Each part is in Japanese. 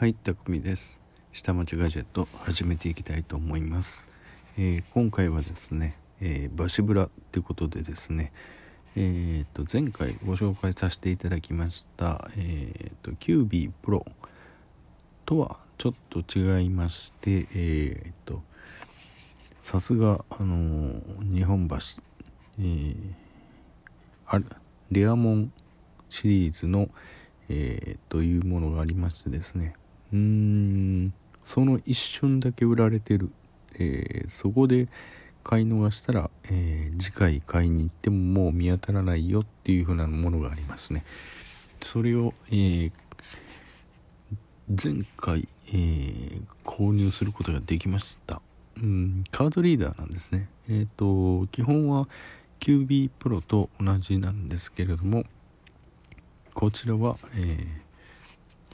はい、たくみです。下町ガジェット始めていきたいと思います。えー今回はですね、えーバシブラってことでですね、えーと前回ご紹介させていただきました、えーとキュービープロとはちょっと違いまして、えーとさすがあのー日本橋、えーあレアモンシリーズの、えーというものがありましてですねうーん。その一瞬だけ売られてる、えーそこで買い逃したら、えー次回買いに行ってももう見当たらないよっていう風なものがありますね。それを、えー前回、えー購入することができました。うん。カードリーダーなんですね。えっ、と基本は QB プロと同じなんですけれどもこちらは、えー、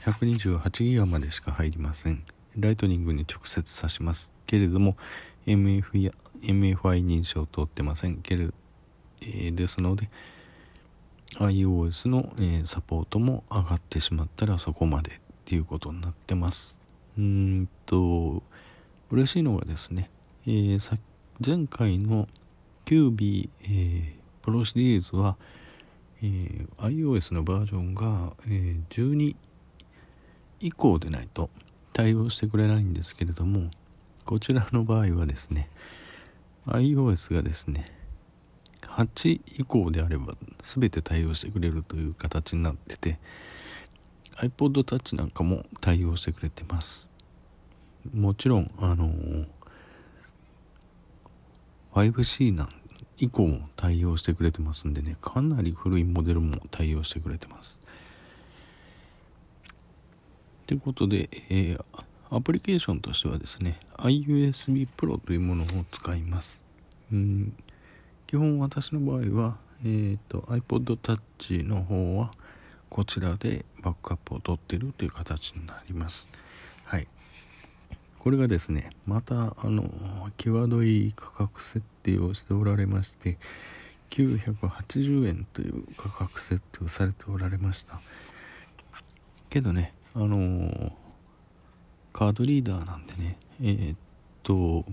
128ギガまでしか入りません。ライトニングに直接挿しますけれども MF や MFI 認証を通ってません。けれ、えーですので iOS の、えーサポートも上がってしまったらそこまでっていうことになってます。うんと嬉しいのがですね、えーさ前回の QB、えープロシリーズは、えー iOS のバージョンが、えー12以降でないと対応してくれないんですけれどもこちらの場合はですね iOS がですね8以降であれば全て対応してくれるという形になってて iPod Touch なんかも対応してくれてます。もちろんあの 5C なん以降も対応してくれてますんでねかなり古いモデルも対応してくれてます。ということで、えーアプリケーションとしてはですね iUSB Pro というものを使います。うん。基本私の場合は、えー、と iPod Touch の方はこちらでバックアップを取っているという形になります。はい。これがですねまたあの際どい価格設定をしておられまして980円という価格設定をされておられました。けどねあのーカードリーダーなんでね。えーっと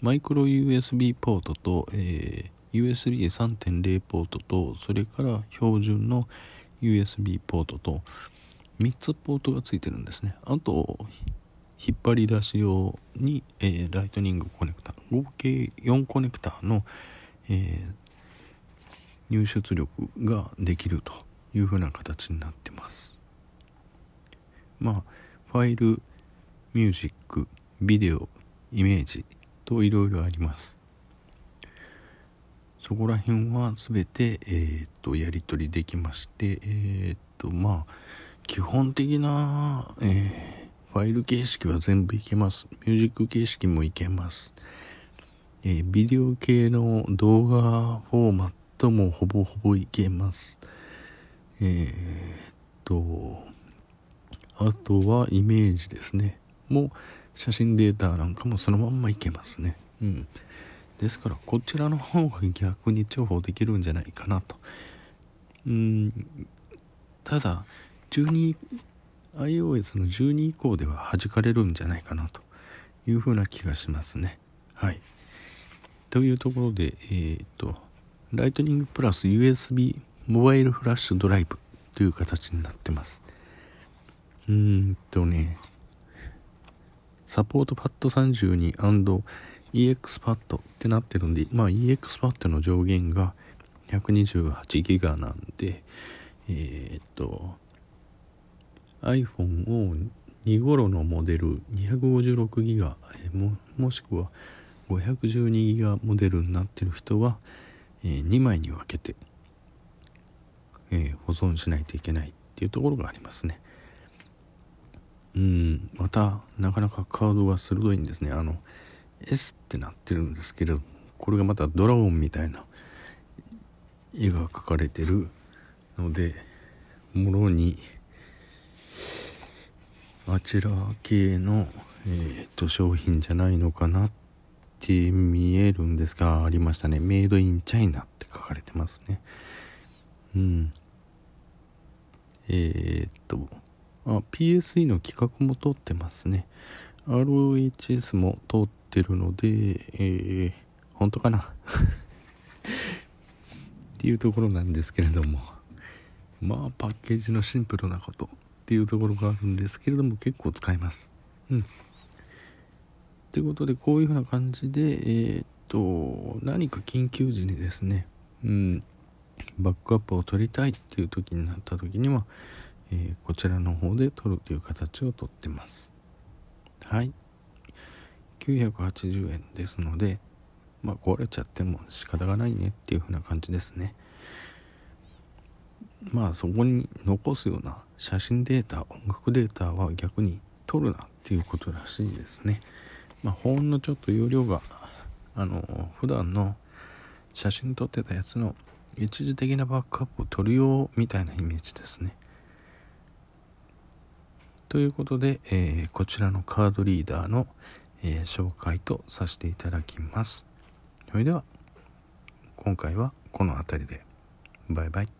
マイクロ USB ポートと、えー USB3.0 ポートとそれから標準の USB ポートと3つポートがついてるんですね。あと引っ張り出し用に、えーライトニングコネクタ合計4コネクタの、えー入出力ができるというふうな形になってます。まあファイルミュージックビデオイメージといろいろあります。そこら辺は全て、えー、とやり取りできましてえっ、とまあ基本的な、えーファイル形式は全部いけます。ミュージック形式もいけます、えービデオ系の動画フォーマットもほぼほぼいけます。えーっとあとはイメージですね。もう写真データなんかもそのまんまいけますね。うん。ですからこちらの方が逆に重宝できるんじゃないかなと。うん。ただ12 iOS の12以降では弾かれるんじゃないかなというふうな気がしますね。はい。というところでえーっとライトニングプラス USB モバイルフラッシュドライブという形になってます。うんとねサポートパッド 32&EX パッドってなってるんでまあ EX パッドの上限が128ギガなんでえーっと iPhone を2頃のモデル256ギガえももしくは512ギガモデルになってる人は、え2枚に分けて、えー保存しないといけないっていうところがありますね。うんまたなかなかカードが鋭いんですね。あの S ってなってるんですけどこれがまたドラゴンみたいな絵が描かれてるのでもろにあちら系の、えー、と商品じゃないのかなって見えるんですがありましたね。メイドインチャイナって書かれてますね。うん。えー、っとあ PSE の規格も通ってますね。ROHS も通ってるので、えー、本当かな？っていうところなんですけれども。まあパッケージのシンプルなことっていうところがあるんですけれども結構使います。うん。ということでこういうふうな感じでえー、っと何か緊急時にですねうんバックアップを取りたいっていう時になった時には、えー、こちらの方で取るという形をとってます。はい。980円ですのでまあ壊れちゃっても仕方がないねっていう風な感じですね。まあそこに残すような写真データ音楽データは逆に取るなっていうことらしいですね。まあほんのちょっと容量があの普段の写真撮ってたやつの一時的なバックアップを取るようみたいなイメージですね。ということで、えー、こちらのカードリーダーの、えー、紹介とさせていただきます。それでは今回はこの辺りでバイバイ。